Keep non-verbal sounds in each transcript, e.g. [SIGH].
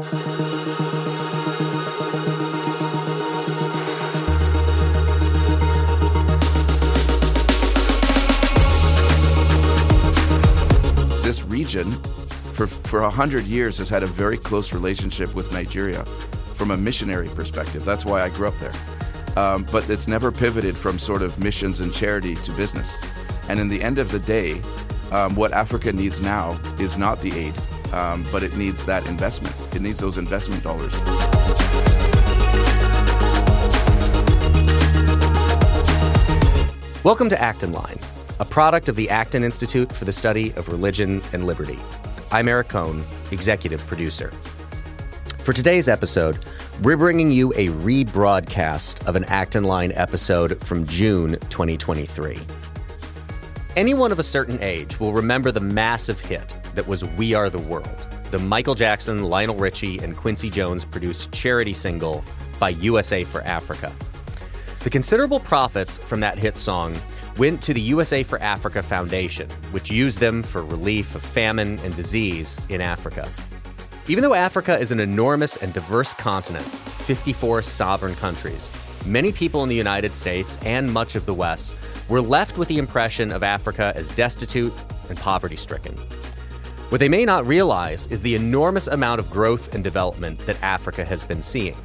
This region, for, for 100 years, has had a very close relationship with Nigeria from a missionary perspective. That's why I grew up there. Um, but it's never pivoted from sort of missions and charity to business. And in the end of the day, um, what Africa needs now is not the aid, um, but it needs that investment. It needs those investment dollars. Welcome to Acton Line, a product of the Acton Institute for the Study of Religion and Liberty. I'm Eric Kohn, executive producer. For today's episode, we're bringing you a rebroadcast of an Acton Line episode from June 2023. Anyone of a certain age will remember the massive hit that was We Are the World, the Michael Jackson, Lionel Richie, and Quincy Jones produced charity single by USA for Africa. The considerable profits from that hit song went to the USA for Africa Foundation, which used them for relief of famine and disease in Africa. Even though Africa is an enormous and diverse continent, 54 sovereign countries, many people in the United States and much of the West were left with the impression of Africa as destitute and poverty stricken. What they may not realize is the enormous amount of growth and development that Africa has been seeing.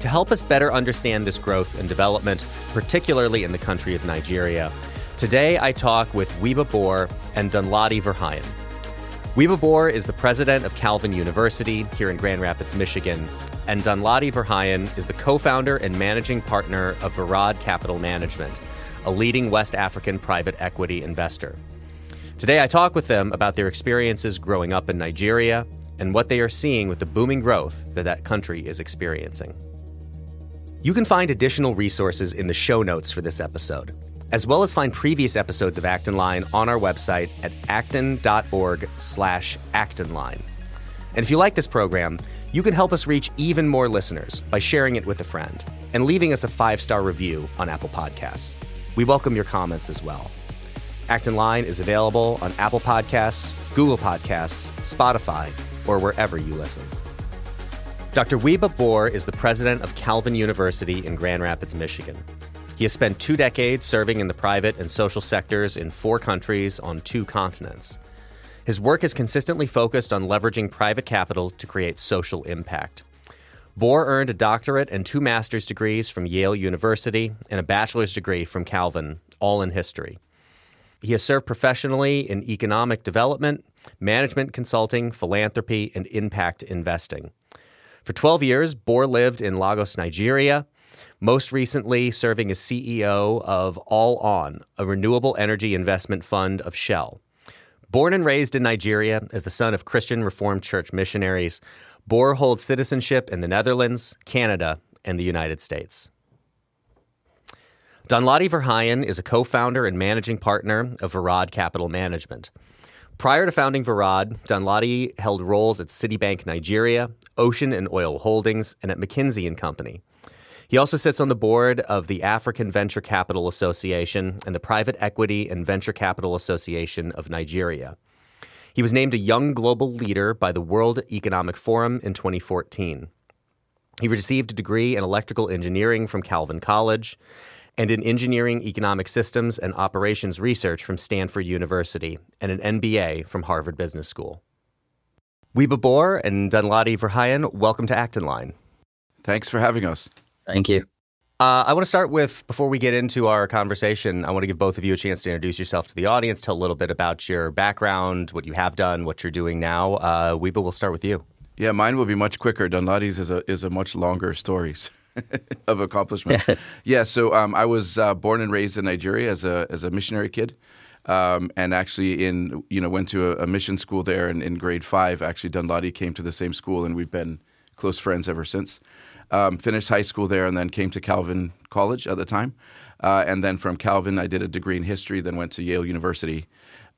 To help us better understand this growth and development, particularly in the country of Nigeria, today I talk with Wiebe Boer and Danladi Verheijen. Wiebe Boer is the president of Calvin University here in Grand Rapids, Michigan, and Danladi Verheijen is the co founder and managing partner of Verod Capital Management, a leading West African private equity investor. Today I talk with them about their experiences growing up in Nigeria and what they are seeing with the booming growth that that country is experiencing. You can find additional resources in the show notes for this episode, as well as find previous episodes of Acton Line on our website at acton.org slash actonline. And if you like this program, you can help us reach even more listeners by sharing it with a friend and leaving us a five-star review on Apple Podcasts. We welcome your comments as well. Acton Line is available on Apple Podcasts, Google Podcasts, Spotify, or wherever you listen. Dr. Wiebe Boer is the president of Calvin University in Grand Rapids, Michigan. He has spent two decades serving in the private and social sectors in four countries on two continents. His work is consistently focused on leveraging private capital to create social impact. Boer earned a doctorate and two master's degrees from Yale University and a bachelor's degree from Calvin, all in history. He has served professionally in economic development, management consulting, philanthropy, and impact investing. For 12 years, Boer lived in Lagos, Nigeria, most recently serving as CEO of All On, a renewable energy investment fund of Shell. Born and raised in Nigeria as the son of Christian Reformed Church missionaries, Boer holds citizenship in the Netherlands, Canada, and the United States. Danladi Verheijen is a co founder and managing partner of Verod Capital Management. Prior to founding Verod, Danladi held roles at Citibank Nigeria, Ocean and Oil Holdings, and at McKinsey and Company. He also sits on the board of the African Venture Capital Association and the Private Equity and Venture Capital Association of Nigeria. He was named a Young Global Leader by the World Economic Forum in 2014. He received a degree in electrical engineering from Calvin College and in engineering, economic systems, and operations research from Stanford University and an MBA from Harvard Business School. Wiebe Boer and Danladi Verheijen, welcome to Acton Line. Thanks for having us. Thank you. Uh, I want to start with, before we get into our conversation, I want to give both of you a chance to introduce yourself to the audience, tell a little bit about your background, what you have done, what you're doing now. Uh, Wiebe, we'll start with you. Yeah, mine will be much quicker. Danladi's is a, is a much longer story [LAUGHS] of accomplishments. yeah, so um, I was uh, born and raised in Nigeria as a, as a missionary kid. Um, and actually, in you know, went to a, a mission school there. And in grade five, actually, Danladi came to the same school, and we've been close friends ever since. Um, finished high school there, and then came to Calvin College at the time. Uh, and then from Calvin, I did a degree in history. Then went to Yale University.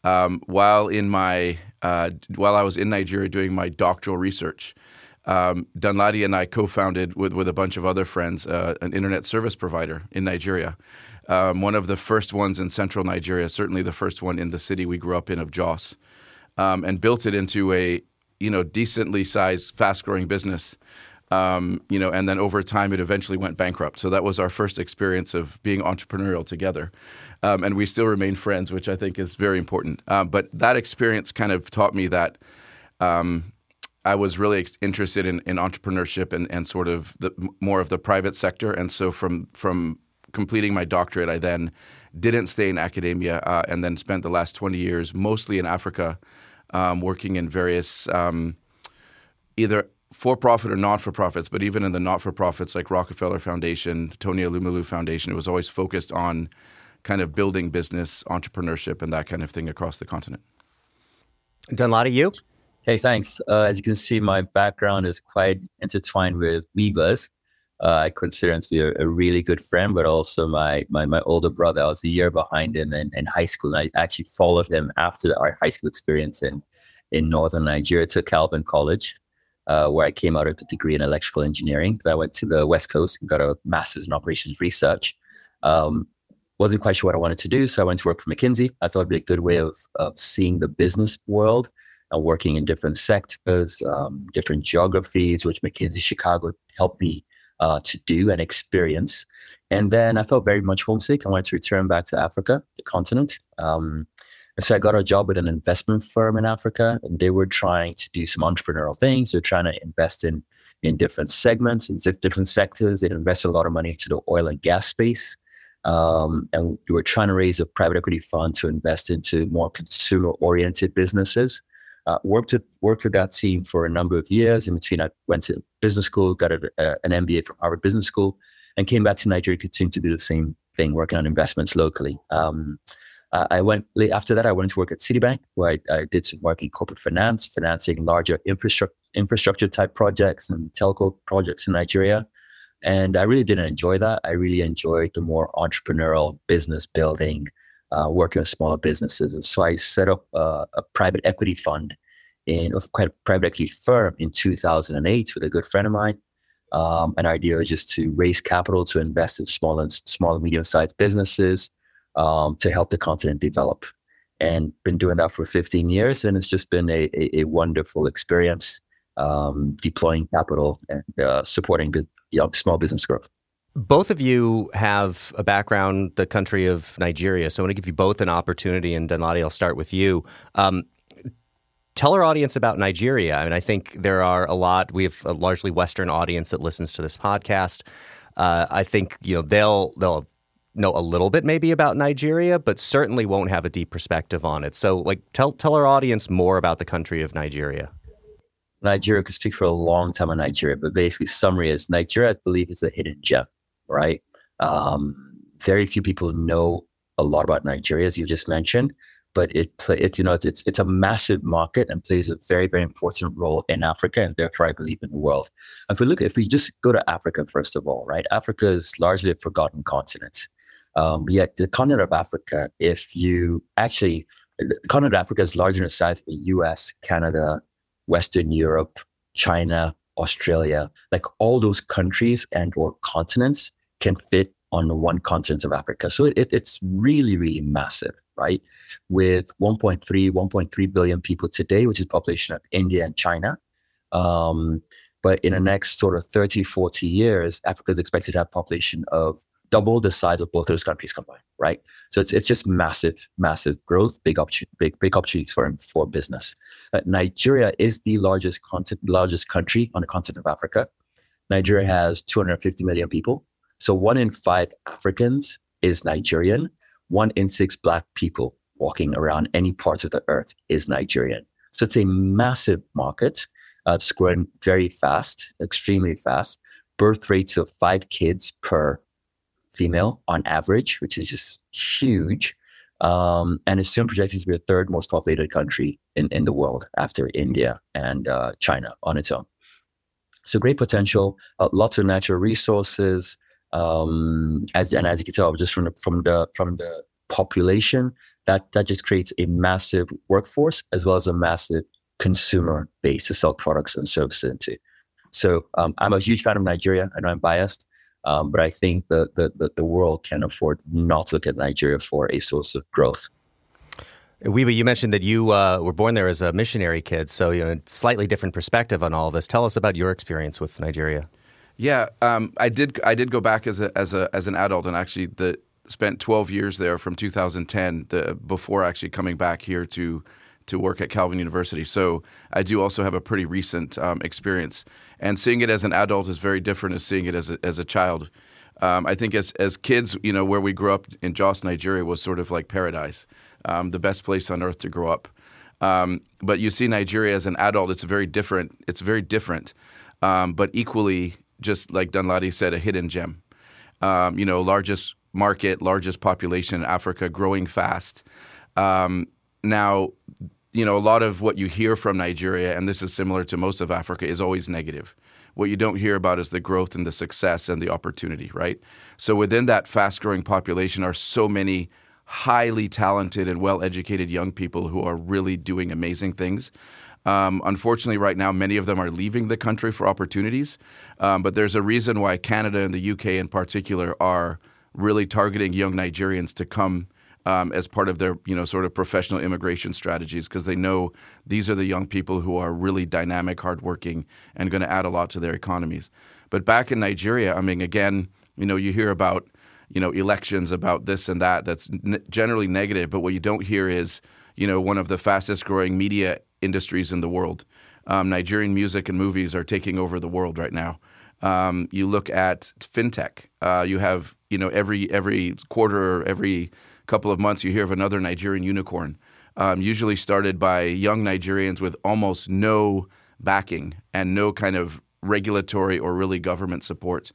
Um, while in my uh, while I was in Nigeria doing my doctoral research, um, Danladi and I co-founded with with a bunch of other friends uh, an internet service provider in Nigeria um, one of the first ones in central Nigeria, certainly the first one in the city we grew up in of Jos, um, and built it into a you know, decently sized, fast growing business. Um, you know, and then over time, it eventually went bankrupt. So that was our first experience of being entrepreneurial together, um, and we still remain friends, which I think is very important. Uh, but that experience kind of taught me that um, I was really ex- interested in, in entrepreneurship and, and sort of the, more of the private sector. And so from from completing my doctorate, I then didn't stay in academia uh, and then spent the last 20 years mostly in Africa, um, working in various um, either for profit or not for profits, but even in the not for profits like Rockefeller Foundation, Tony Elumelu Foundation, it was always focused on kind of building business, entrepreneurship, and that kind of thing across the continent. Danladi you? Hey, thanks. Uh, as you can see, my background is quite intertwined with Wiebe's. Uh, I consider him to be a, a, really good friend, but also my, my my older brother. I was a year behind him in, in high school. And I actually followed him after our high school experience in, in northern Nigeria to Calvin College uh, where I came out with a degree in electrical engineering. I went to the West Coast and got a master's in operations research. Um, wasn't quite sure what I wanted to do, so I went to work for McKinsey. I thought it'd be a good way of, of seeing the business world and working in different sectors, um, different geographies, which McKinsey Chicago helped me uh, to do and experience. And then I felt very much homesick. I wanted to return back to Africa, the continent. Um, and so I got a job with an investment firm in Africa, and they were trying to do some entrepreneurial things. They're trying to invest in in different segments and different sectors. They invested a lot of money into the oil and gas space. Um, and we were trying to raise a private equity fund to invest into more consumer-oriented businesses. Uh, worked with worked with that team for a number of years. In between, I went to business school, got a, a, an MBA from Harvard Business School, and came back to Nigeria. Continued to do the same thing, working on investments locally. Um, I went after that. I went to work at Citibank, where I, I, did some work in corporate finance, financing larger infrastructure infrastructure type projects and telco projects in Nigeria. And I really didn't enjoy that. I really enjoyed the more entrepreneurial business building, uh, working with smaller businesses. And so I set up uh, a private equity fund in a private equity firm in 2008 with a good friend of mine. Um, an idea was just to raise capital to invest in small and small and medium sized businesses um, to help the continent develop. And been doing that for 15 years, and it's just been a, a, a wonderful experience um, deploying capital and uh, supporting small business growth. Both of you have a background, the country of Nigeria. So I want to give you both an opportunity. And Danladi, I'll start with you. Um, tell our audience about Nigeria. I mean, I think there are a lot. We have a largely Western audience that listens to this podcast. Uh, I think you know they'll they'll know a little bit maybe about Nigeria, but certainly won't have a deep perspective on it. So, like, tell tell our audience more about the country of Nigeria. Nigeria could speak for a long time on Nigeria, but basically, summary is Nigeria, I believe, is a hidden gem, right? Um, very few people know a lot about Nigeria, as you just mentioned, but it it's you know it's it's a massive market and plays a very very important role in Africa and therefore I believe in the world. If we look, if we just go to Africa first of all, right? Africa is largely a forgotten continent. Um, yet the continent of Africa, if you actually, the continent of Africa is larger in size than the US, Canada, Western Europe, China, Australia, like all those countries and or continents can fit on the one continent of Africa. So it, it's really, really massive, right? With 1.3, 1.3 billion people today, which is population of India and China. Um, but in the next sort of 30, 40 years, Africa is expected to have population of double the size of both those countries combined, right? So it's it's just massive, massive growth, big opportunity, big big opportunities for for business. Uh, Nigeria is the largest continent, largest country on the continent of Africa. Nigeria has 250 million people, so one in five Africans is Nigerian. One in six Black people walking around any parts of the earth is Nigerian. So it's a massive market. Uh, growing very fast, extremely fast. Birth rates of five kids per female on average, which is just huge. Um, and it's soon projected to be the third most populated country in, in the world after India and uh, China on its own. So great potential, uh, lots of natural resources. Um, as and as you can tell, just from the from the from the population, that that just creates a massive workforce as well as a massive consumer base to sell products and services into. So um, I'm a huge fan of Nigeria. I know I'm biased, um, but I think that the, the, the world can afford not to look at Nigeria for a source of growth. Wiebe, you mentioned that you uh, were born there as a missionary kid, so you know, slightly different perspective on all of this. Tell us about your experience with Nigeria. Yeah, um, I did. I did go back as a as a as an adult, and actually the spent 12 years there from 2010 the, before actually coming back here to to work at Calvin University. So I do also have a pretty recent um, experience, and seeing it as an adult is very different as seeing it as a, as a child. Um, I think as as kids, you know, where we grew up in Jos, Nigeria, was sort of like paradise, um, the best place on earth to grow up. Um, but you see Nigeria as an adult, it's very different. It's very different, um, but equally, just like Danladi said, a hidden gem. Um, you know, largest market, largest population in Africa, growing fast. Um, now, you know, a lot of what you hear from Nigeria, and this is similar to most of Africa, is always negative. What you don't hear about is the growth and the success and the opportunity, right? So within that fast growing population are so many highly talented and well educated young people who are really doing amazing things. Um, unfortunately, right now, many of them are leaving the country for opportunities. Um, but there's a reason why Canada and the UK in particular are really targeting young Nigerians to come um, as part of their you know sort of professional immigration strategies because they know these are the young people who are really dynamic, hardworking, and going to add a lot to their economies. But back in Nigeria, I mean, again, you know, you hear about you know elections about this and that. That's n- generally negative, but what you don't hear is you know one of the fastest growing media industries in the world. Um, Nigerian music and movies are taking over the world right now. Um, you look at fintech. Uh, you have you know every every quarter every couple of months, you hear of another Nigerian unicorn, um, usually started by young Nigerians with almost no backing and no kind of regulatory or really government support.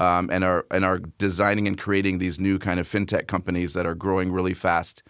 Um, and are and are designing and creating these new kind of fintech companies that are growing really fast,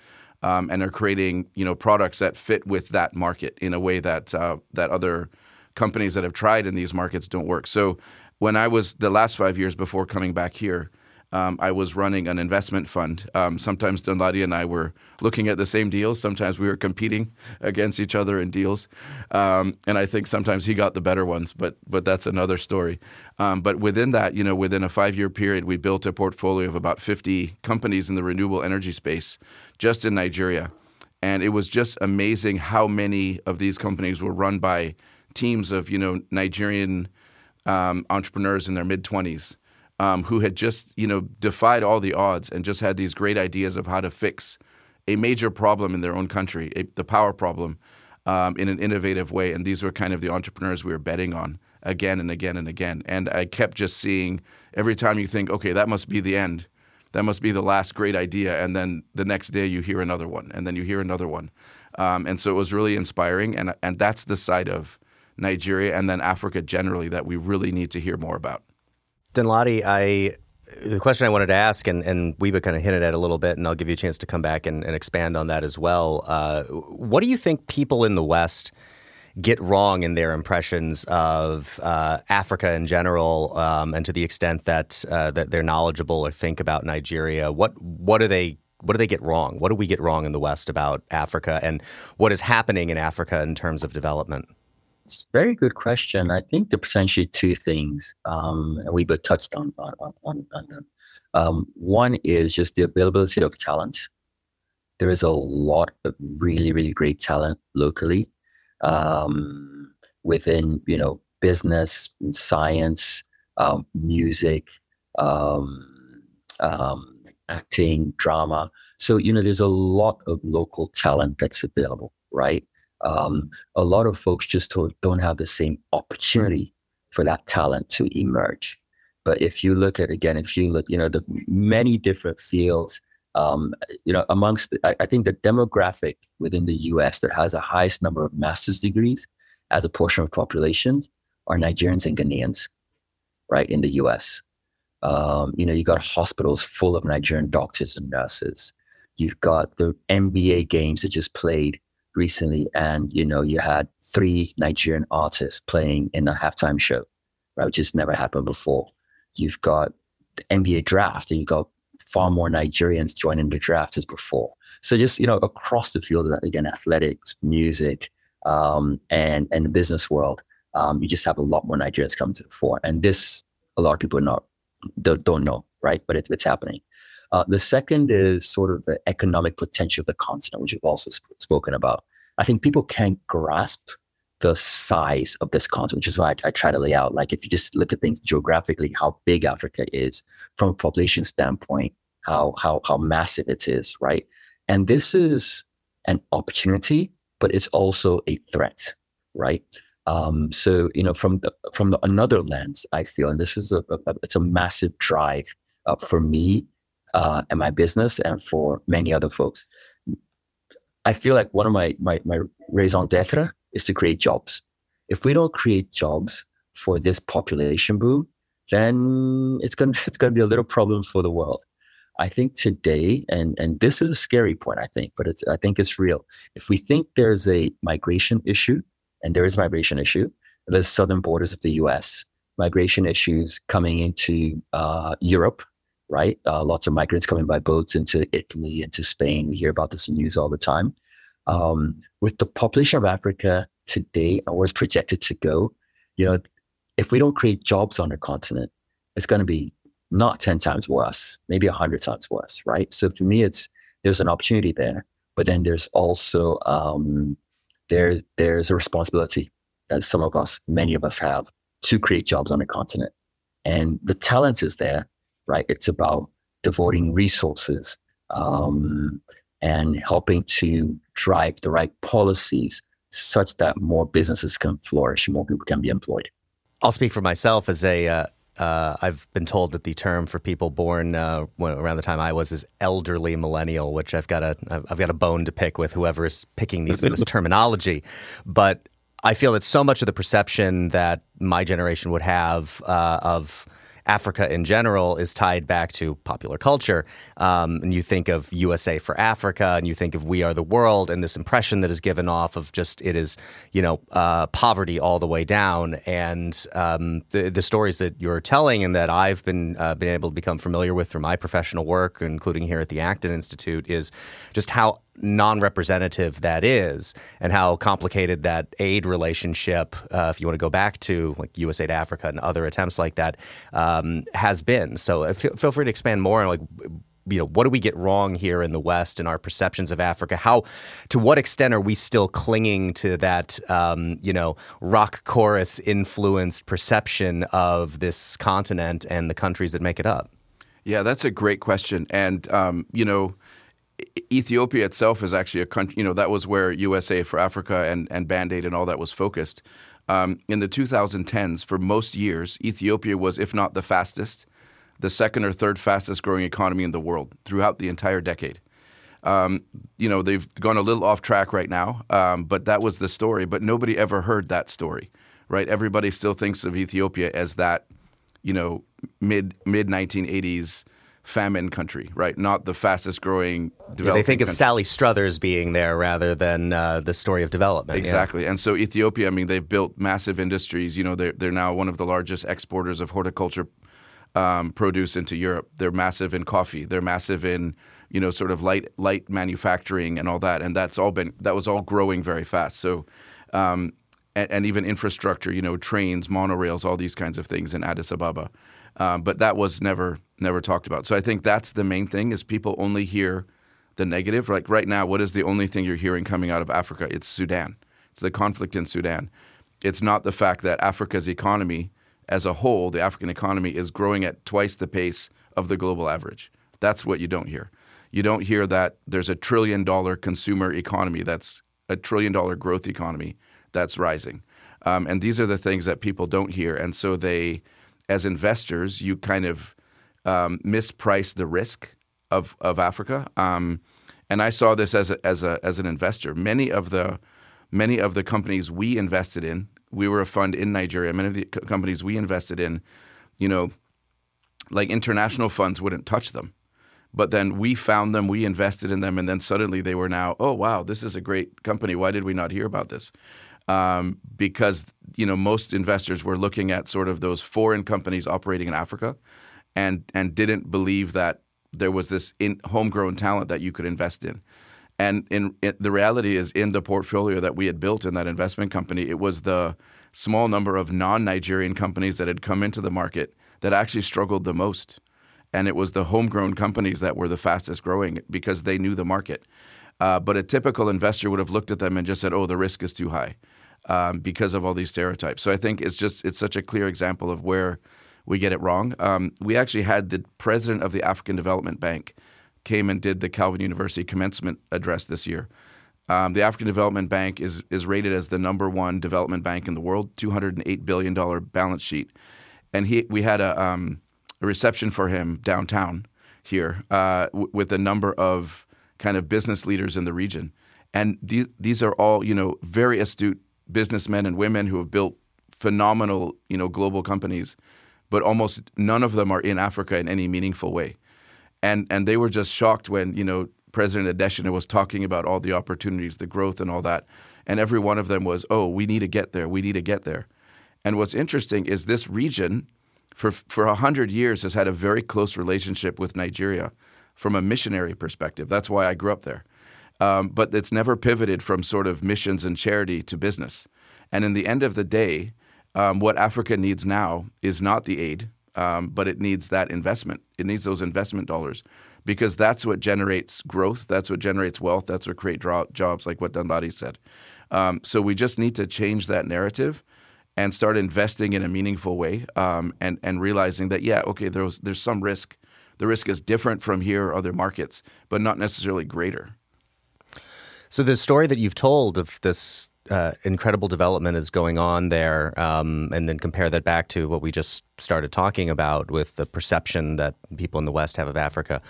um, and are creating you know products that fit with that market in a way that uh, that other companies that have tried in these markets don't work. So when I was the last five years before coming back here, um, I was running an investment fund. Um, sometimes Danladi and I were looking at the same deals. Sometimes we were competing against each other in deals, um, and I think sometimes he got the better ones. But but that's another story. Um, but within that, you know, within a five-year period, we built a portfolio of about 50 companies in the renewable energy space, just in Nigeria, and it was just amazing how many of these companies were run by teams of you know Nigerian um, entrepreneurs in their mid 20s um, who had just you know defied all the odds and just had these great ideas of how to fix a major problem in their own country, a, the power problem, um, in an innovative way. And these were kind of the entrepreneurs we were betting on again and again and again. And I kept just seeing every time you think, okay, that must be the end. That must be the last great idea. And then the next day you hear another one, and then you hear another one. Um, and so it was really inspiring. And, and that's the side of Nigeria and then Africa generally that we really need to hear more about. Danladi, I the question I wanted to ask, and, and Wiebe kind of hinted at a little bit, and I'll give you a chance to come back and, and expand on that as well. Uh, what do you think people in the West get wrong in their impressions of uh, Africa in general, um, and to the extent that uh, that they're knowledgeable or think about Nigeria? What what do they what do they get wrong? What do we get wrong in the West about Africa, and what is happening in Africa in terms of development? It's a very good question. I think there's essentially two things, um, and we both touched on on, on, on them. Um, one is just the availability of talent. There is a lot of really, really great talent locally um, within, you know, business, science, um, music, um, um, acting, drama. So, you know, there's a lot of local talent that's available, right? Um, a lot of folks just don't have the same opportunity for that talent to emerge. But if you look at again, if you look, you know, the many different fields, um, you know, amongst, I, I, think the demographic within the U.S. that has the highest number of master's degrees as a portion of population are Nigerians and Ghanaians, right in the U.S. Um, you know, you got hospitals full of Nigerian doctors and nurses. You've got the NBA games that just played recently, and you know, you had three Nigerian artists playing in a halftime show, right, which has never happened before. You've got the NBA draft, and you've got far more Nigerians joining the draft as before. So just you know, across the field, again, athletics, music, um, and and the business world, um, you just have a lot more Nigerians coming to the fore, and this a lot of people not don't, don't know, right? But it's it's happening. Uh, the second is sort of the economic potential of the continent, which you've also sp- spoken about. I think people can't grasp the size of this continent, which is why I, I, try to lay out. Like, if you just look at things geographically, how big Africa is from a population standpoint, how how how massive it is, right? And this is an opportunity, but it's also a threat, right? Um, so you know, from the from the, another lens, I feel, and this is a, a it's a massive drive uh, for me uh, and my business, and for many other folks. I feel like one of my my my raison d'être is to create jobs. If we don't create jobs for this population boom, then it's gonna [LAUGHS] it's gonna be a little problem for the world. I think today, and and this is a scary point, I think, but it's I think it's real. If we think there's a migration issue, and there is migration issue, the southern borders of the U.S., migration issues coming into uh, Europe, right? Uh, lots of migrants coming by boats into Italy, into Spain. We hear about this in news all the time. Um, with the population of Africa today and where it's projected to go, you know, if we don't create jobs on the continent, it's going to be not 10 times worse, maybe 100 times worse, right? So for me, it's there's an opportunity there, but then there's also um, there there's a responsibility that some of us, many of us have to create jobs on the continent. And the talent is there, right? It's about devoting resources um, and helping to drive the right policies such that more businesses can flourish, more people can be employed. I'll speak for myself as a uh, uh, I've been told that the term for people born uh, around the time I was is elderly millennial, which I've got a I've got a bone to pick with whoever is picking these, this [LAUGHS] terminology. But I feel that so much of the perception that my generation would have uh, of Africa in general is tied back to popular culture. Um, and you think of USA for Africa, and you think of We Are the World, and this impression that is given off of just it is, you know, uh, poverty all the way down. And um, the, the stories that you're telling and that I've been uh, been able to become familiar with through my professional work, including here at the Acton Institute, is just how non-representative that is and how complicated that aid relationship uh, if you want to go back to like usaid africa and other attempts like that um, has been. So uh, feel, feel free to expand more on like you know what do we get wrong here in the west in our perceptions of africa? How to what extent are we still clinging to that um, you know rock chorus influenced perception of this continent and the countries that make it up? Yeah that's a great question. And um, you know Ethiopia itself is actually a country, you know, that was where USA for Africa and, and Band Aid and all that was focused. Um, in the 2010s, for most years, Ethiopia was, if not the fastest, the second or third fastest growing economy in the world throughout the entire decade. Um, you know, they've gone a little off track right now, um, but that was the story. But nobody ever heard that story, right? Everybody still thinks of Ethiopia as that, you know, mid mid 1980s famine country, right? Not the fastest growing yeah, they think country. of Sally Struthers being there rather than uh, the story of development. Exactly. Yeah. And so Ethiopia, I mean, they've built massive industries. You know, they're, they're now one of the largest exporters of horticulture um, produce into Europe. They're massive in coffee. They're massive in, you know, sort of light light manufacturing and all that. And that's all been that was all growing very fast. So um, and, and, even infrastructure, you know, trains, monorails, all these kinds of things in Addis Ababa. Um, but that was never never talked about. So I think that's the main thing is people only hear the negative. Like right now, what is the only thing you're hearing coming out of Africa? It's Sudan. It's the conflict in Sudan. It's not the fact that Africa's economy as a whole, the African economy, is growing at twice the pace of the global average. That's what you don't hear. You don't hear that there's a trillion dollar consumer economy that's a trillion dollar growth economy that's rising. Um, and these are the things that people don't hear. And so they, as investors, you kind of um, misprice the risk of of Africa. Um, and I saw this as a, as a as an investor. Many of the many of the companies we invested in, we were a fund in Nigeria. Many of the co- companies we invested in, you know, like international funds wouldn't touch them. But then we found them, we invested in them, and then suddenly they were now, oh wow, this is a great company. Why did we not hear about this? Um, because you know most investors were looking at sort of those foreign companies operating in Africa, and and didn't believe that there was this in, homegrown talent that you could invest in. And in, the reality is, in the portfolio that we had built in that investment company, it was the small number of non-Nigerian companies that had come into the market that actually struggled the most. and it was the homegrown companies that were the fastest growing because they knew the market. Uh, but a typical investor would have looked at them and just said, "Oh, the risk is too high," um, because of all these stereotypes. So I think it's just it's such a clear example of where we get it wrong. Um, we actually had the president of the African Development Bank came and did the Calvin University commencement address this year. Um, the African Development Bank is is rated as the number one development bank in the world, two hundred and eight billion dollar balance sheet, and he we had a, um, a reception for him downtown here uh, w- with a number of kind of business leaders in the region. And these these are all you know very astute businessmen and women who have built phenomenal you know global companies, but almost none of them are in Africa in any meaningful way. And and they were just shocked when you know President Adesina was talking about all the opportunities, the growth, and all that. And every one of them was, oh, we need to get there. We need to get there. And what's interesting is this region, for for a hundred years, has had a very close relationship with Nigeria from a missionary perspective. That's why I grew up there. Um, but it's never pivoted from sort of missions and charity to business. And in the end of the day, um, what Africa needs now is not the aid, um, but it needs that investment. It needs those investment dollars because that's what generates growth. That's what generates wealth. That's what creates jobs, like what Danladi said. Um, so we just need to change that narrative and start investing in a meaningful way um, and, and realizing that, yeah, okay, there's, there's some risk the risk is different from here or other markets, but not necessarily greater. So the story that you've told of this uh, incredible development is going on there, um, and then compare that back to what we just started talking about with the perception that people in the West have of Africa.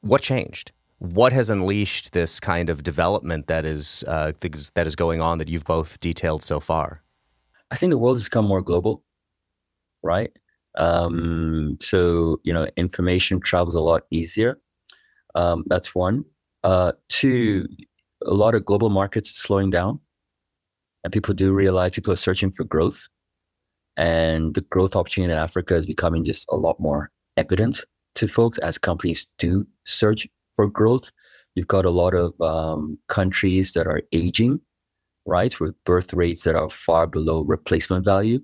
What changed? What has unleashed this kind of development that is uh, that is going on that you've both detailed so far? I think the world has become more global, right? Um, so, you know, information travels a lot easier. Um, that's one. Uh, two, a lot of global markets slowing down. And people do realize people are searching for growth. And the growth opportunity in Africa is becoming just a lot more evident to folks as companies do search for growth. You've got a lot of um, countries that are aging, right, with birth rates that are far below replacement value.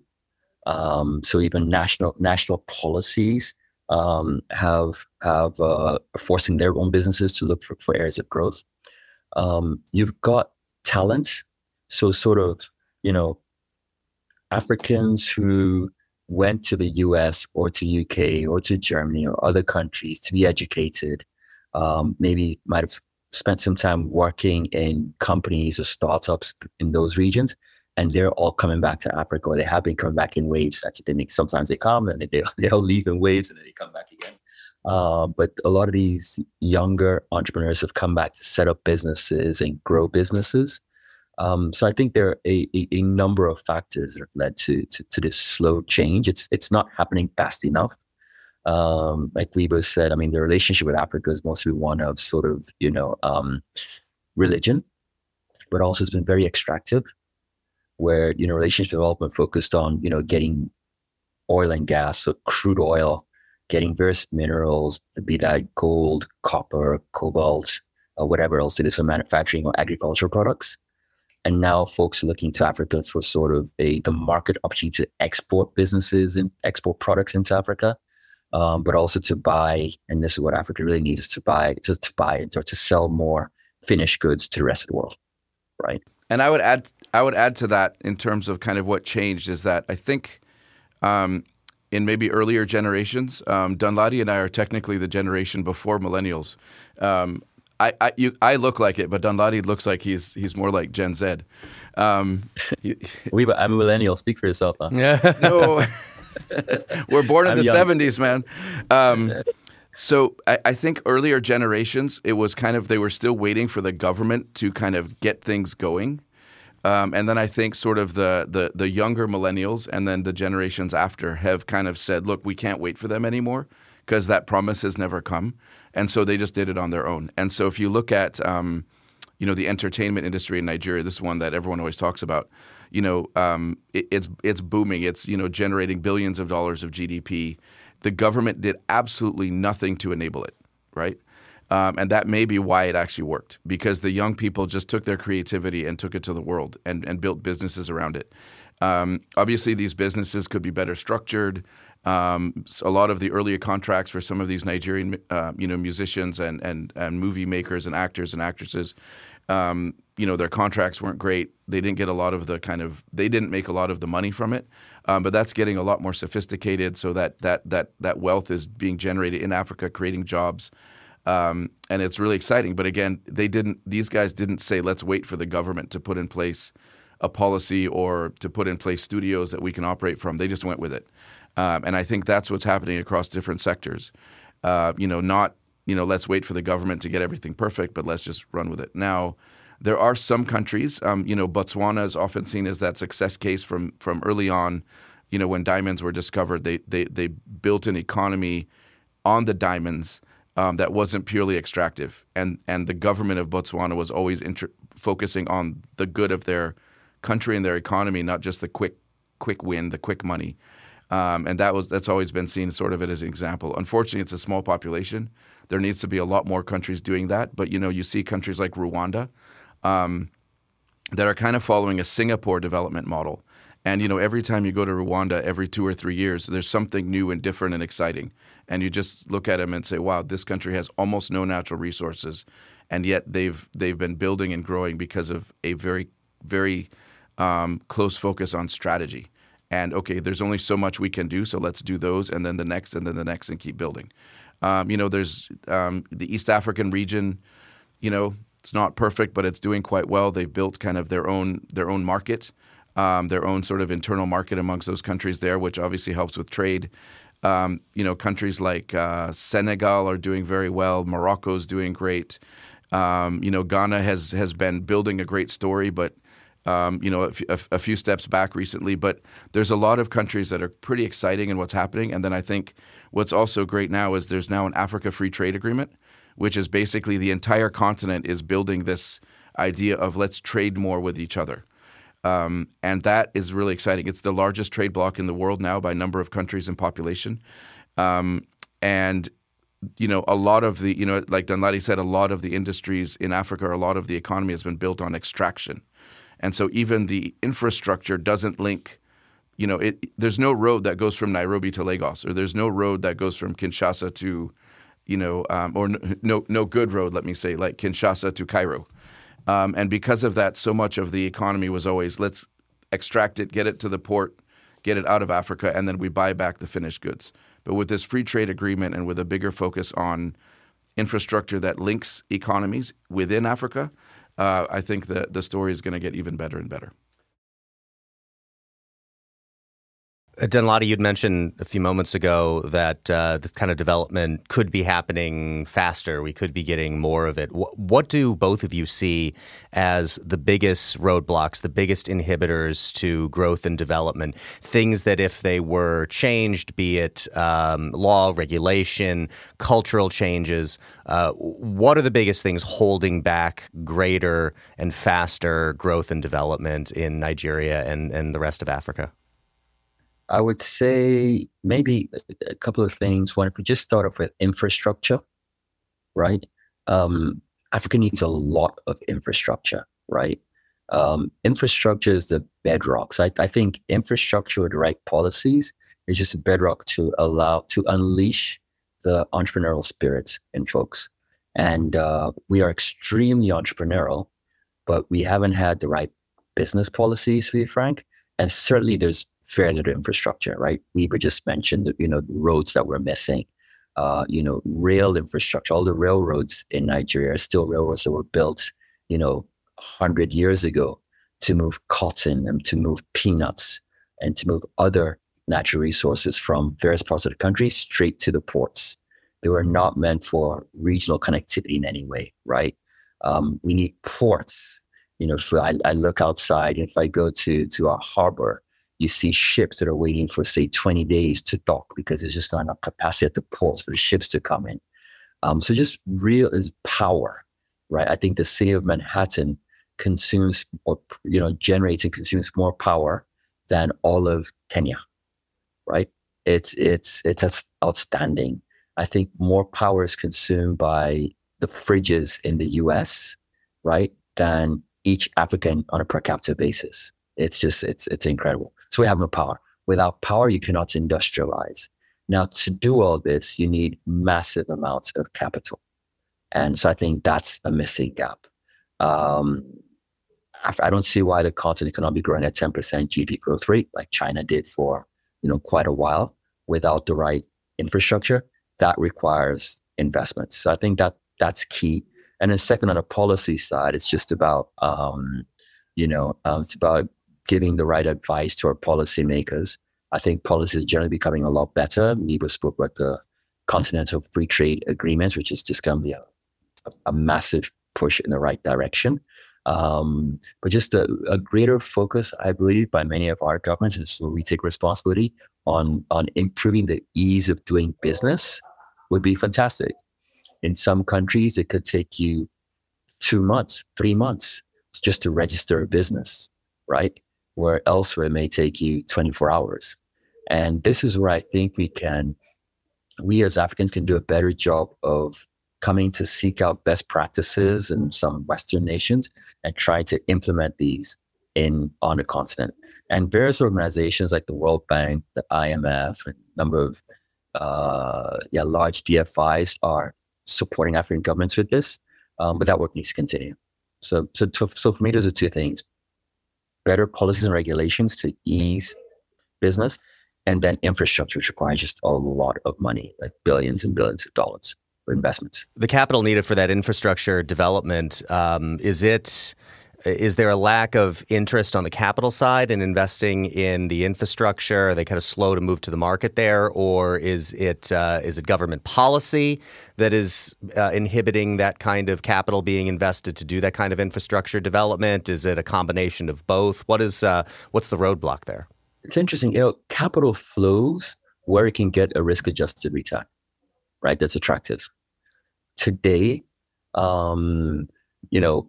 Um, so even national national policies um, have have uh, forcing their own businesses to look for, for areas of growth. Um, you've got talent, so sort of you know Africans who went to the U.S. or to UK or to Germany or other countries to be educated, um, maybe might have spent some time working in companies or startups in those regions and they're all coming back to Africa, or they have been coming back in waves. Actually, sometimes they come and they [LAUGHS] they'll leave in waves, and then they come back again. Uh, but a lot of these younger entrepreneurs have come back to set up businesses and grow businesses. Um, so I think there are a, a, a, number of factors that have led to, to, to this slow change. It's it's not happening fast enough. Um, like Lebo said, I mean, the relationship with Africa is mostly one of sort of you know um, religion, but also it's been very extractive where you know relationship development focused on you know getting oil and gas, so crude oil, getting various minerals, be that gold, copper, cobalt, or whatever else it is for manufacturing or agricultural products. And now folks are looking to Africa for sort of a the market opportunity to export businesses and export products into Africa, um, but also to buy. And this is what Africa really needs: to buy to, to buy or to sell more finished goods to the rest of the world, right? And I would add, I would add to that in terms of kind of what changed is that I think um, in maybe earlier generations, um, Danladi and I are technically the generation before millennials. Um, I, I, you, I, look like it, but Danladi looks like he's he's more like Gen Z. Um, [LAUGHS] we, I'm a millennial. Speak for yourself. Huh? Yeah. [LAUGHS] no, [LAUGHS] we're born in I'm the young. 70s, man. Um, so I, I, think earlier generations, it was kind of they were still waiting for the government to kind of get things going. Um, and then I think sort of the, the the younger millennials and then the generations after have kind of said, look, we can't wait for them anymore because that promise has never come. And so they just did it on their own. And so if you look at um, you know the entertainment industry in Nigeria, this is one that everyone always talks about. You know, um, it, it's it's booming. It's you know generating billions of dollars of GDP the government did absolutely nothing to enable it, right? Um, and that may be why it actually worked because the young people just took their creativity and took it to the world and, and built businesses around it. Um, obviously, these businesses could be better structured. Um, a lot of the earlier contracts for some of these Nigerian, uh, you know, musicians and, and and movie makers and actors and actresses, um, you know, their contracts weren't great. They didn't get a lot of the kind of they didn't make a lot of the money from it. Um, but that's getting a lot more sophisticated, so that that that that wealth is being generated in Africa, creating jobs. Um, and it's really exciting. But again, they didn't; these guys didn't say, "Let's wait for the government to put in place a policy or to put in place studios that we can operate from." They just went with it, um, and I think that's what's happening across different sectors. Uh, you know, not you know, let's wait for the government to get everything perfect, but let's just run with it. Now, there are some countries. Um, you know, Botswana is often seen as that success case from from early on. You know, when diamonds were discovered, they they they built an economy on the diamonds um, that wasn't purely extractive, and and the government of Botswana was always inter- focusing on the good of their country and their economy, not just the quick quick win, the quick money. Um, and that was that's always been seen sort of it as an example. Unfortunately, it's a small population. There needs to be a lot more countries doing that. But you know, you see countries like Rwanda um, that are kind of following a Singapore development model. And you know, every time you go to Rwanda, every two or three years, there's something new and different and exciting and you just look at them and say, "Wow, this country has almost no natural resources, and yet they've they've been building and growing because of a very very um, close focus on strategy." And okay, there's only so much we can do, so let's do those, and then the next, and then the next, and keep building. Um, you know, there's um, the East African region. You know, it's not perfect, but it's doing quite well. They've built kind of their own their own market, um, their own sort of internal market amongst those countries there, which obviously helps with trade. Um, you know, countries like uh, Senegal are doing very well. Morocco's doing great. Um, you know, Ghana has has been building a great story, but um, you know, a, few steps back recently. But there's a lot of countries that are pretty exciting in what's happening. And then I think what's also great now is there's now an Africa Free Trade Agreement, which is basically the entire continent is building this idea of let's trade more with each other. Um, and that is really exciting. It's the largest trade bloc in the world now by number of countries and population. Um, and you know, a lot of the, you know, like Danladi said, a lot of the industries in Africa, a lot of the economy has been built on extraction. And so even the infrastructure doesn't link, you know, it, there's no road that goes from Nairobi to Lagos, or there's no road that goes from Kinshasa to, you know, um, or no, no good road, let me say, like Kinshasa to Cairo. Um, and because of that, so much of the economy was always let's extract it, get it to the port, get it out of Africa, and then we buy back the finished goods. But with this free trade agreement and with a bigger focus on infrastructure that links economies within Africa, uh, I think that the story is going to get even better and better. Uh, Danladi, you'd mentioned a few moments ago that uh, this kind of development could be happening faster. We could be getting more of it. What do both of you see as the biggest roadblocks, the biggest inhibitors to growth and development? Things that, if they were changed, be it um, law, regulation, cultural changes, uh, what are the biggest things holding back greater and faster growth and development in Nigeria and, and the rest of Africa? I would say maybe a couple of things. One, if we just start off with infrastructure, right? Um, Africa needs a lot of infrastructure, right? Um, infrastructure is the bedrock. So I, I, think infrastructure with the right policies is just a bedrock to allow to unleash the entrepreneurial spirit in folks. And uh, we are extremely entrepreneurial, but we haven't had the right business policies, to be frank. And certainly there's fair little infrastructure, right? Wiebe just mentioned, you know, the roads that we're missing. Uh, you know, rail infrastructure. All the railroads in Nigeria are still railroads that were built, you know, hundred years ago to move cotton and to move peanuts and to move other natural resources from various parts of the country straight to the ports. They were not meant for regional connectivity in any way, right? Um, we need ports. You know, I, I look outside, if I go to to our harbor, you see ships that are waiting for say 20 days to dock because there's just not enough capacity at the ports for the ships to come in. Um, so just real is power, right? I think the city of Manhattan consumes or you know generates and consumes more power than all of Kenya, right? It's it's it's outstanding. I think more power is consumed by the fridges in the U.S. right than each African on a per capita basis It's just it's it's incredible. So we have no power. Without power, you cannot industrialize. Now, to do all this, you need massive amounts of capital, and so I think that's a missing gap. Um, I don't see why the continent cannot be growing at 10% GDP growth rate like China did for you know quite a while without the right infrastructure. That requires investments. So I think that that's key. And then second, on the policy side, it's just about um, you know um, it's about giving the right advice to our policymakers. I think policy is generally becoming a lot better. Wiebe spoke about the Continental Free Trade Agreements, which is just going to be a, a massive push in the right direction. Um, but just a, a, greater focus, I believe, by many of our governments, and so we take responsibility on on improving the ease of doing business, would be fantastic. In some countries, it could take you two months, three months just to register a business, right? Where elsewhere it may take you 24 hours. And this is where I think we can, we as Africans can do a better job of coming to seek out best practices in some Western nations and try to implement these in on the continent. And various organizations like the World Bank, the IMF, and a number of uh, yeah large DFIs are supporting African governments with this. Um, but that work needs to continue. So, so, so for me, those are two things: better policies and regulations to ease business, and then infrastructure, which requires just a lot of money, like billions and billions of dollars for investments. The capital needed for that infrastructure development um, is it is there a lack of interest on the capital side in investing in the infrastructure? Are they kind of slow to move to the market there, or is it uh, is it government policy that is uh, inhibiting that kind of capital being invested to do that kind of infrastructure development? Is it a combination of both? What is uh, what's the roadblock there? It's interesting. You know, capital flows where it can get a risk adjusted return right? That's attractive. Today, um, you know,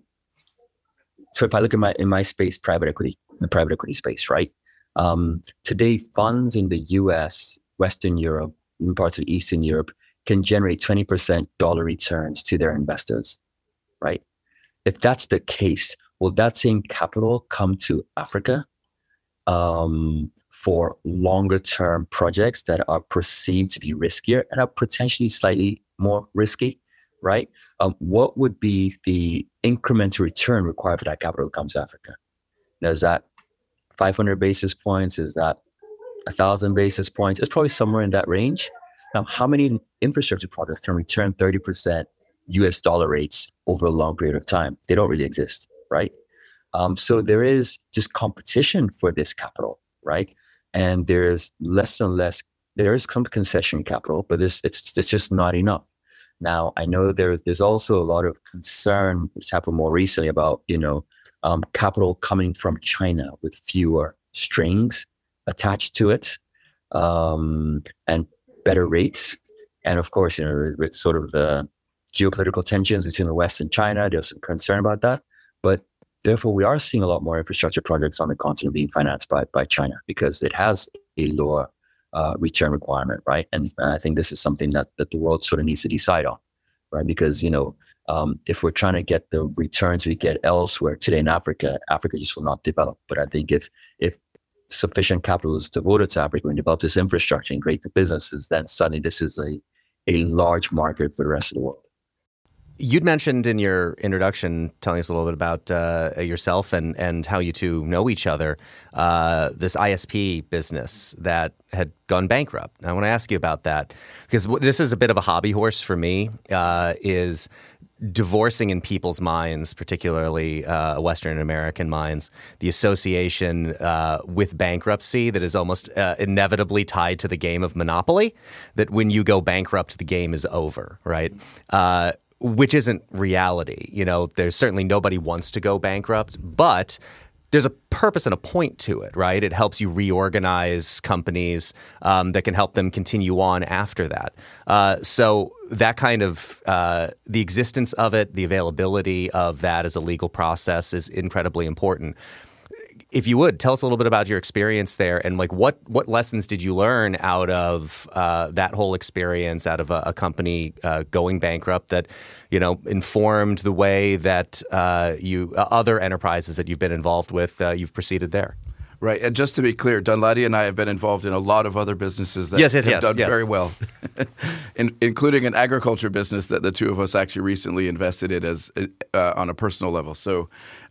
so if I look at my in my space, private equity, the private equity space, right? Um, today, funds in the U.S., Western Europe, and parts of Eastern Europe can generate 20% dollar returns to their investors, right? If that's the case, will that same capital come to Africa um, for longer term projects that are perceived to be riskier and are potentially slightly more risky, right? Um, what would be the incremental return required for that capital to come to Africa? Now, is that 500 basis points? Is that 1,000 basis points? It's probably somewhere in that range. Now, how many infrastructure projects can return 30% US dollar rates over a long period of time? They don't really exist, right? Um, so there is just competition for this capital, right? and there's less and less there is some concession capital but it's it's, it's just not enough now i know there, there's also a lot of concern which happened more recently about you know um, capital coming from china with fewer strings attached to it um, and better rates. And of course you know with sort of the geopolitical tensions between the west and china there's some concern about that. But Therefore, we are seeing a lot more infrastructure projects on the continent being financed by, by China because it has a lower uh, return requirement, right? And I think this is something that, that the world sort of needs to decide on, right? Because, you know, um, if we're trying to get the returns we get elsewhere today in Africa, Africa just will not develop. But I think if if sufficient capital is devoted to Africa and develop this infrastructure and create the businesses, then suddenly this is a, a large market for the rest of the world. You'd mentioned in your introduction, telling us a little bit about uh, yourself and, and how you two know each other, uh, this ISP business that had gone bankrupt. I want to ask you about that because this is a bit of a hobby horse for me. Uh, is divorcing in people's minds, particularly uh, Western American minds, the association uh, with bankruptcy that is almost uh, inevitably tied to the game of Monopoly. That when you go bankrupt, the game is over, right? Which isn't reality. You know, there's certainly nobody wants to go bankrupt, but there's a purpose and a point to it, right? It helps you reorganize companies um, that can help them continue on after that. Uh, so that kind of uh, the existence of it, the availability of that as a legal process is incredibly important if you would tell us a little bit about your experience there and like what what lessons did you learn out of uh, that whole experience out of a, a company uh, going bankrupt that you know informed the way that uh, you uh, other enterprises that you've been involved with uh, you've proceeded there Right, and just to be clear, Danladi and I have been involved in a lot of other businesses that yes, yes, have yes, done yes. very well, [LAUGHS] in, including an agriculture business that the two of us actually recently invested in as uh, on a personal level. So,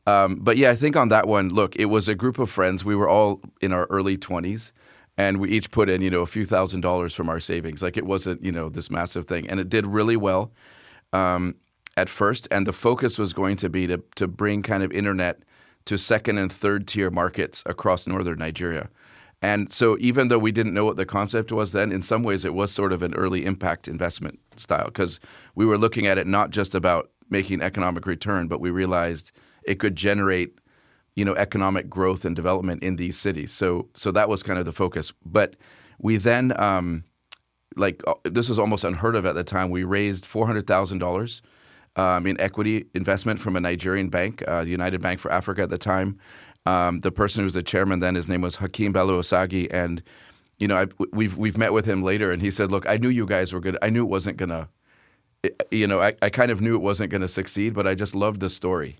um, but yeah, I think on that one, look, it was a group of friends. We were all in our early twenties, and we each put in, you know, a few thousand dollars from our savings. Like it wasn't, you know, this massive thing, and it did really well um, at first. And the focus was going to be to to bring kind of internet to second and third tier markets across northern Nigeria. And so, even though we didn't know what the concept was then, in some ways it was sort of an early impact investment style because we were looking at it not just about making economic return, but we realized it could generate, you know, economic growth and development in these cities. So, so that was kind of the focus. But we then, um, like, uh, this was almost unheard of at the time. We raised four hundred thousand dollars um, in equity investment from a Nigerian bank, uh, the United Bank for Africa at the time. Um, the person who was the chairman then, his name was Hakeem Belo-Osagie, and you know I, we've we've met with him later, and he said, "Look, I knew you guys were good. I knew it wasn't gonna, you know, I, I kind of knew it wasn't gonna succeed, but I just loved the story."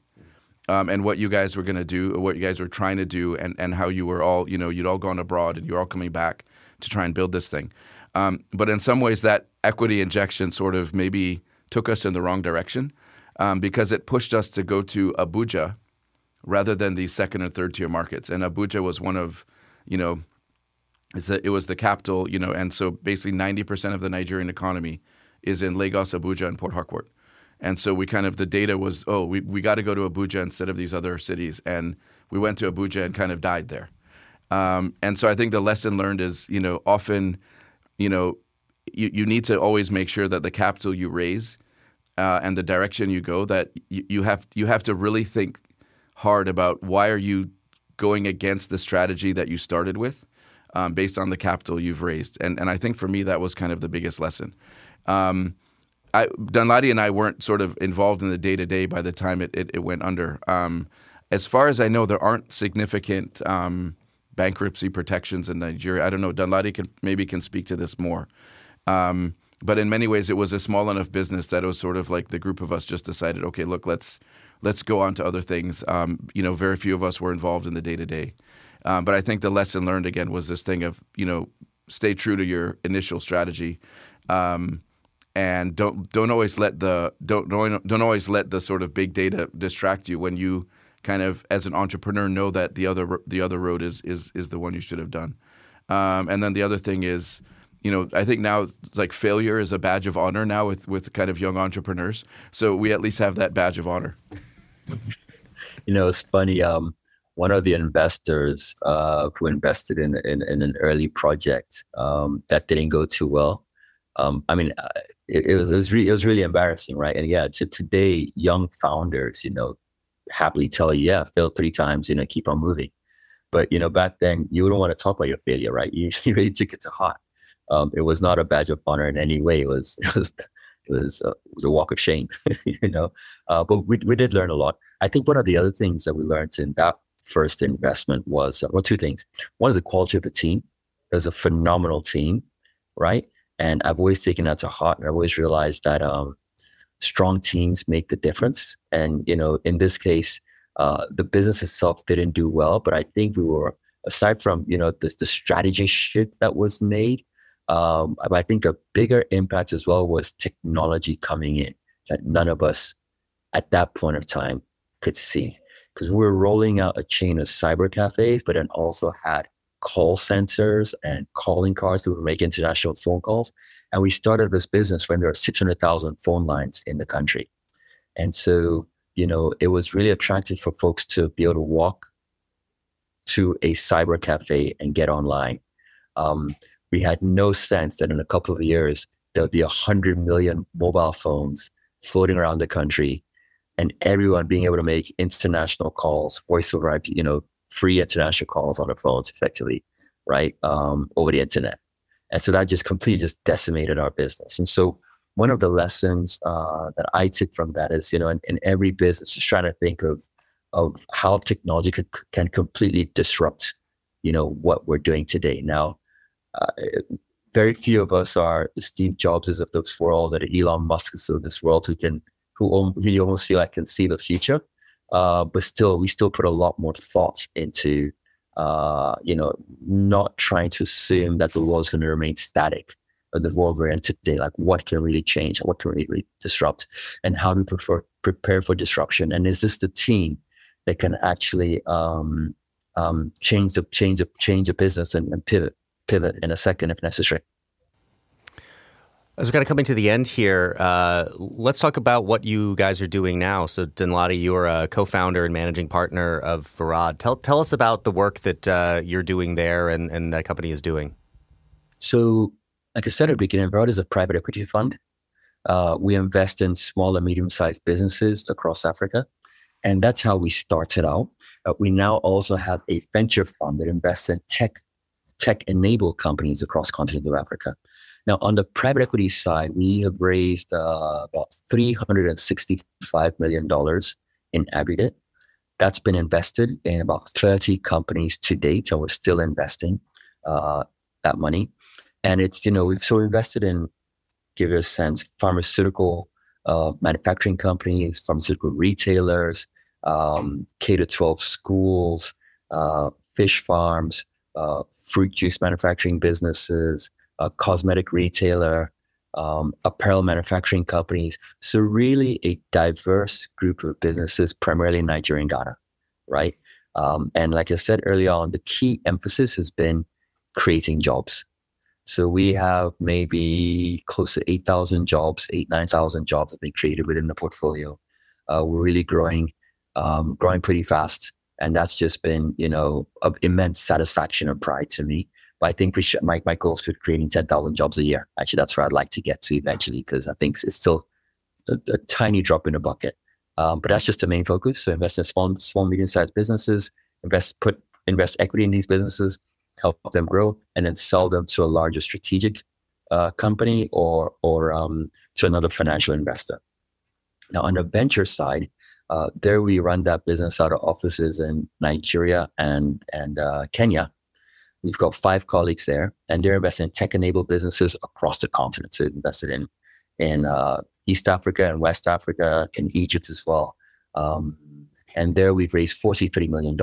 Um, and what you guys were going to do, what you guys were trying to do, and, and how you were all, you know, you'd all gone abroad and you're all coming back to try and build this thing. Um, but in some ways, that equity injection sort of maybe took us in the wrong direction um, because it pushed us to go to Abuja rather than the second and third tier markets. And Abuja was one of, you know, a, it was the capital, you know, and so basically 90% of the Nigerian economy is in Lagos, Abuja, and Port Harcourt. And so we kind of, the data was, oh, we, we got to go to Abuja instead of these other cities. And we went to Abuja and kind of died there. Um, and so I think the lesson learned is, you know, often, you know, you, you need to always make sure that the capital you raise uh, and the direction you go, that you, you have you have to really think hard about why are you going against the strategy that you started with, um, based on the capital you've raised. And and I think for me that was kind of the biggest lesson. Um, I, Danladi and I weren't sort of involved in the day to day by the time it, it, it went under. Um, as far as I know, there aren't significant um, bankruptcy protections in Nigeria. I don't know. Danladi can maybe can speak to this more. Um, but in many ways, it was a small enough business that it was sort of like the group of us just decided, okay, look, let's let's go on to other things. Um, you know, very few of us were involved in the day to day. But I think the lesson learned again was this thing of you know, stay true to your initial strategy. Um, and don't don't always let the don't don't always let the sort of big data distract you when you kind of as an entrepreneur know that the other the other road is is is the one you should have done. Um, and then the other thing is, you know, I think now it's like failure is a badge of honor now with with kind of young entrepreneurs. So we at least have that badge of honor. [LAUGHS] you know, it's funny. Um, one of the investors uh, who invested in, in, in an early project um, that didn't go too well. Um, I mean, it, it, was it was, re- it was really embarrassing, right? And yeah, to today, young founders, you know, happily tell you, yeah, failed three times, you know, keep on moving. But you know, back then, you don't want to talk about your failure, right? [LAUGHS] You, you really took it to heart. Um, it was not a badge of honor in any way. It was [LAUGHS] it was it was, uh, it was a walk of shame, [LAUGHS] you know. Uh, but we we did learn a lot. I think one of the other things that we learned in that first investment was uh, well, two things. One is the quality of the team. There's a phenomenal team, right? And I've always taken that to heart. And I've always realized that um, strong teams make the difference. And, you know, in this case, uh, the business itself didn't do well, but I think we were, aside from, you know, the, the strategy shift that was made, um, I think a bigger impact as well was technology coming in that none of us at that point of time could see. Because we were rolling out a chain of cyber cafes, but then also had call centers and calling cards to make international phone calls. And we started this business when there were 600,000 phone lines in the country. And so, you know, it was really attractive for folks to be able to walk to a cyber cafe and get online. Um, we had no sense that in a couple of years, there'll be 100 million mobile phones floating around the country and everyone being able to make international calls, voice over IP, you know, free international calls on their phones effectively, right? Um, over the internet. And so that just completely just decimated our business. And so one of the lessons uh, that I took from that is, you know, in, in, every business, just trying to think of of how technology could, can completely disrupt, you know, what we're doing today. Now, uh, very few of us are Steve Jobs of this world, or Elon Musk of this world, who can, who really almost feel like can see the future. Uh, but still, we still put a lot more thought into uh, you know, not trying to assume that the world's going to remain static, but the world we're in today, like what can really change, what can really disrupt, and how do we prefer, prepare for disruption? And is this the team that can actually um, um, change the change the change the business and, and pivot pivot in a second if necessary? As we're kind of coming to the end here, uh, let's talk about what you guys are doing now. So, Danladi, you're a co-founder and managing partner of Verod. Tell tell us about the work that uh, you're doing there and, and that company is doing. So, like I said at the beginning, Verod is a private equity fund. Uh, we invest in small and medium-sized businesses across Africa, and that's how we started out. Uh, we now also have a venture fund that invests in tech tech-enabled companies across continental Africa. Now, on the private equity side, we have raised uh, about $365 million in aggregate. That's been invested in about 30 companies to date, and we're still investing uh, that money. And it's, you know, we've so invested in, give you a sense, pharmaceutical uh, manufacturing companies, pharmaceutical retailers, um, K to 12 schools, uh, fish farms, uh, fruit juice manufacturing businesses, a cosmetic retailer, um, apparel manufacturing companies. So really a diverse group of businesses, primarily in Nigeria and Ghana, right? Um, and like I said earlier on, the key emphasis has been creating jobs. So we have maybe close to 8,000 jobs, eight, 9,000 jobs have been created within the portfolio. Uh, we're really growing, um, growing pretty fast. And that's just been, you know, of immense satisfaction and pride to me. But I think my, my goal is for creating 10,000 jobs a year. Actually, that's where I'd like to get to eventually, because I think it's still a, a, tiny drop in the bucket. Um, but that's just the main focus. So invest in small, small, medium-sized businesses, invest, put, invest equity in these businesses, help them grow, and then sell them to a larger strategic uh, company or, or um, to another financial investor. Now, on the venture side, uh, there we run that business out of offices in Nigeria and and uh, Kenya, We've got five colleagues there, and they're investing in tech-enabled businesses across the continent. So invested in in uh, East Africa and West Africa, in Egypt as well. Um, and there we've raised $43 million,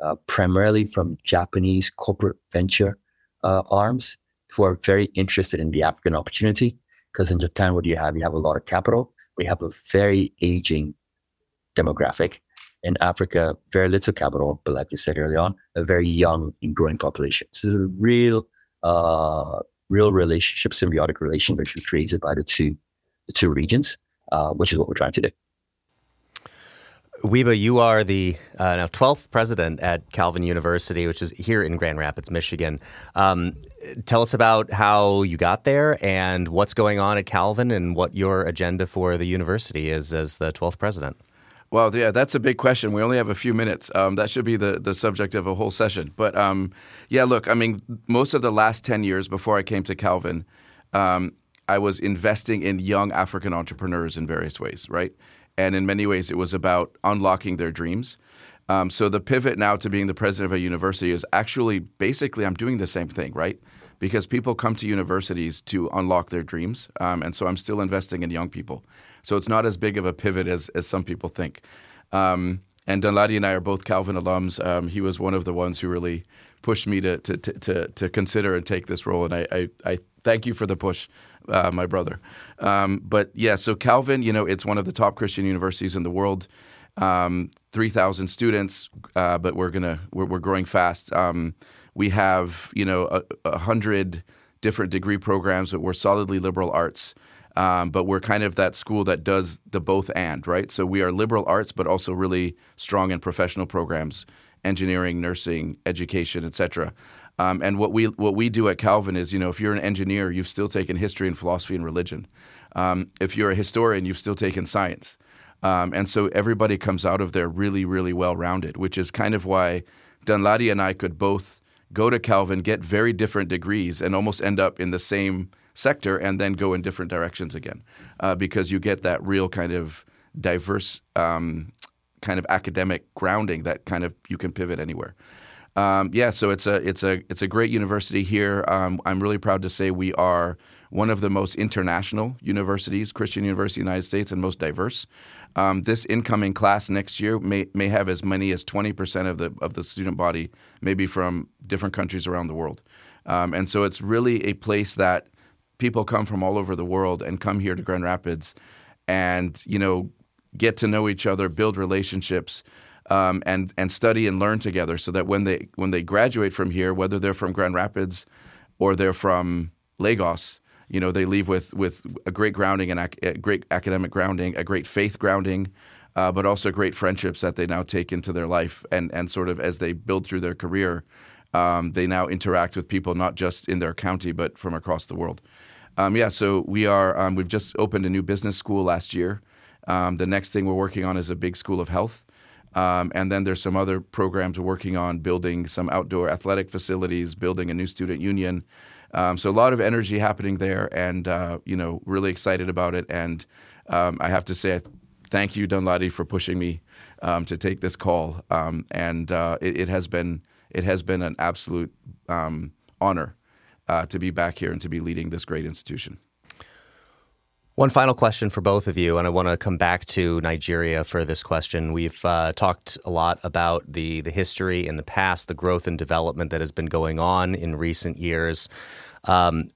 uh, primarily from Japanese corporate venture uh, arms who are very interested in the African opportunity. Because in Japan, what do you have? You have a lot of capital. We have a very aging demographic in Africa, very little capital, but like we said earlier on, a very young and growing population. So there's a real, uh, real relationship, symbiotic relationship which was created by the two, the two regions, uh, which is what we're trying to do. Wiebe, you are the uh, now 12th president at Calvin University, which is here in Grand Rapids, Michigan. Um, tell us about how you got there and what's going on at Calvin and what your agenda for the university is as the 12th president. Well, yeah, that's a big question. We only have a few minutes. Um, that should be the, the subject of a whole session. But um, yeah, look, I mean, most of the last 10 years before I came to Calvin, um, I was investing in young African entrepreneurs in various ways, right? And in many ways, it was about unlocking their dreams. Um, so the pivot now to being the president of a university is actually basically I'm doing the same thing, right? Because people come to universities to unlock their dreams. Um, and so I'm still investing in young people. So it's not as big of a pivot as, as some people think. Um, and Danladi and I are both Calvin alums. Um, he was one of the ones who really pushed me to, to, to, to, consider and take this role. And I, I, I thank you for the push, uh, my brother. Um, but yeah, so Calvin, you know, it's one of the top Christian universities in the world. Um, 3,000 students, uh, but we're gonna we're, we're growing fast. Um, we have you know a, a hundred different degree programs, but we're solidly liberal arts. Um, but we're kind of that school that does the both and, right? So we are liberal arts, but also really strong in professional programs, engineering, nursing, education, etc. Um, and what we what we do at Calvin is, you know, if you're an engineer, you've still taken history and philosophy and religion. Um, if you're a historian, you've still taken science. Um, and so everybody comes out of there really, really well rounded, which is kind of why Danladi and I could both go to Calvin, get very different degrees, and almost end up in the same sector and then go in different directions again uh, because you get that real kind of diverse um, kind of academic grounding that kind of you can pivot anywhere. Um, yeah, so it's a it's a it's a great university here. Um, I'm really proud to say we are one of the most international universities, Christian University in the United States, and most diverse. Um, this incoming class next year may may have as many as 20% of the of the student body, maybe from different countries around the world. Um, and so it's really a place that people come from all over the world and come here to Grand Rapids, and you know get to know each other, build relationships um, and and study and learn together, so that when they when they graduate from here, whether they're from Grand Rapids or they're from Lagos, you know, they leave with with a great grounding and a great academic grounding, a great faith grounding, uh, but also great friendships that they now take into their life, and and sort of as they build through their career, um, they now interact with people not just in their county but from across the world. Um, yeah, so we are. Um, we've just opened a new business school last year. Um, the next thing we're working on is a big school of health. Um, and then there's some other programs we're working on, building some outdoor athletic facilities, building a new student union. Um, so a lot of energy happening there, and uh, you know, really excited about it. And um, I have to say, thank you, Danladi, for pushing me to take this call. And uh, it, it, has been it has been an absolute honor uh, to be back here and to be leading this great institution. One final question for both of you, and I want to come back to Nigeria for this question. We've uh, talked a lot about the the history in the past, the growth and development that has been going on in recent years. Um,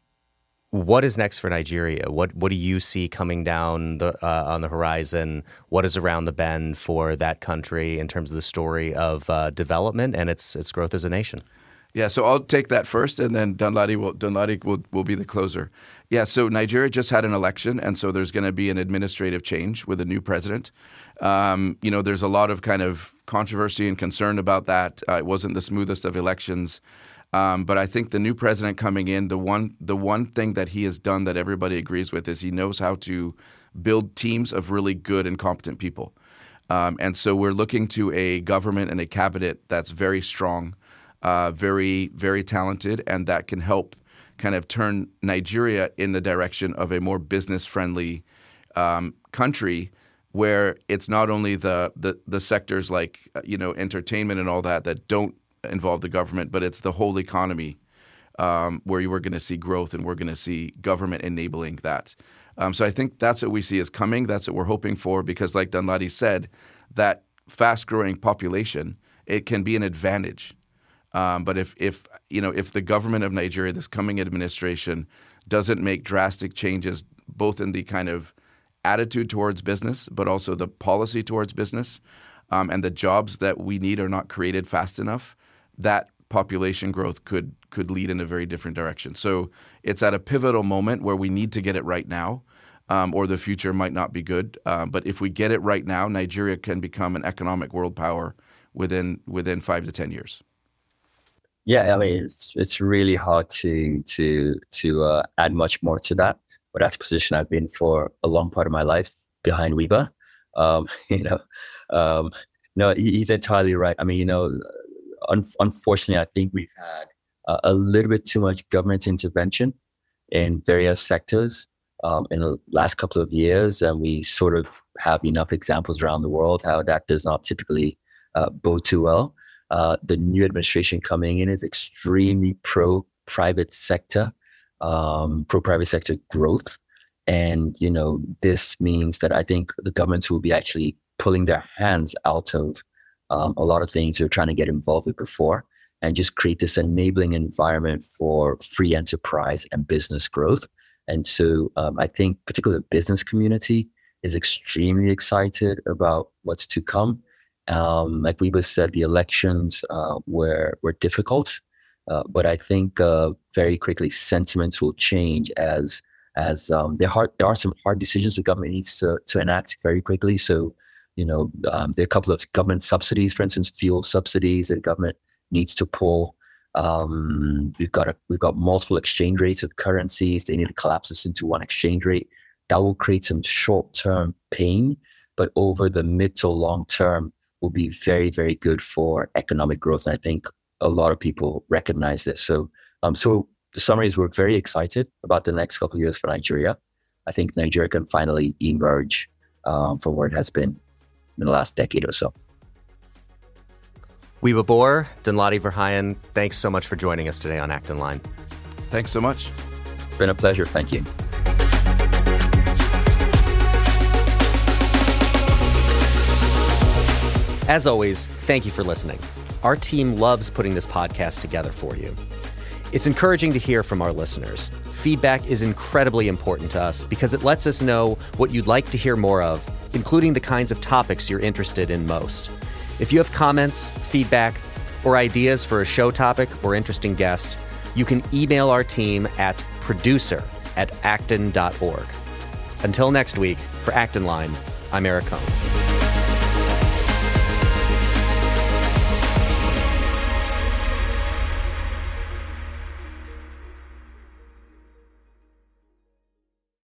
what is next for Nigeria? What what do you see coming down the, uh, on the horizon? What is around the bend for that country in terms of the story of uh, development and its its growth as a nation? Yeah, so I'll take that first, and then Danladi will Danladi will, will be the closer. Yeah, so Nigeria just had an election, and so there's going to be an administrative change with a new president. Um, you know, there's a lot of kind of controversy and concern about that. Uh, it wasn't the smoothest of elections, um, but I think the new president coming in, the one the one thing that he has done that everybody agrees with is he knows how to build teams of really good and competent people. Um, and so we're looking to a government and a cabinet that's very strong uh, very, very talented, and that can help kind of turn Nigeria in the direction of a more business friendly um, country where it's not only the, the, the sectors like uh, you know entertainment and all that that don't involve the government, but it's the whole economy um, where you are going to see growth and we're going to see government enabling that. Um, so I think that's what we see is coming. That's what we're hoping for because, like Danladi said, that fast growing population it can be an advantage um, but if, if you know if the government of Nigeria, this coming administration, doesn't make drastic changes, both in the kind of attitude towards business, but also the policy towards business, um, and the jobs that we need are not created fast enough, that population growth could could lead in a very different direction. So it's at a pivotal moment where we need to get it right now. Um, or the future might not be good. Um, but if we get it right now, Nigeria can become an economic world power within within five to ten years. Yeah, I mean, it's it's really hard to to to uh, add much more to that. But that's a position I've been for a long part of my life behind Wiebe. Um, [LAUGHS] you know, um, no, he's entirely right. I mean, you know, un- unfortunately, I think we've had uh, a little bit too much government intervention in various sectors um, in the last couple of years, and we sort of have enough examples around the world how that does not typically uh, bode too well. Uh, the new administration coming in is extremely pro private sector, um, pro private sector growth. And, you know, this means that I think the governments will be actually pulling their hands out of um, a lot of things they're trying to get involved with before and just create this enabling environment for free enterprise and business growth. And so um, I think particularly the business community is extremely excited about what's to come. Um, like both said, the elections uh, were were difficult, uh, but I think uh, very quickly sentiments will change as as um, there are there are some hard decisions the government needs to to enact very quickly. So, you know, um, there are a couple of government subsidies, for instance, fuel subsidies that the government needs to pull. Um, we've got a, we've got multiple exchange rates of currencies. They need to collapse this into one exchange rate. That will create some short term pain, but over the mid to long term, will be very, very good for economic growth. And I think a lot of people recognize this. So, um, so the summary is we're very excited about the next couple of years for Nigeria. I think Nigeria can finally emerge um, from where it has been in the last decade or so. Wiebe Boer, Danladi Verheijen, thanks so much for joining us today on Acton Line. Thanks so much. It's been a pleasure. Thank you. As always, thank you for listening. Our team loves putting this podcast together for you. It's encouraging to hear from our listeners. Feedback is incredibly important to us because it lets us know what you'd like to hear more of, including the kinds of topics you're interested in most. If you have comments, feedback, or ideas for a show topic or interesting guest, you can email our team at producer at acton.org. Until next week, for Acton Line, I'm Eric Kohn.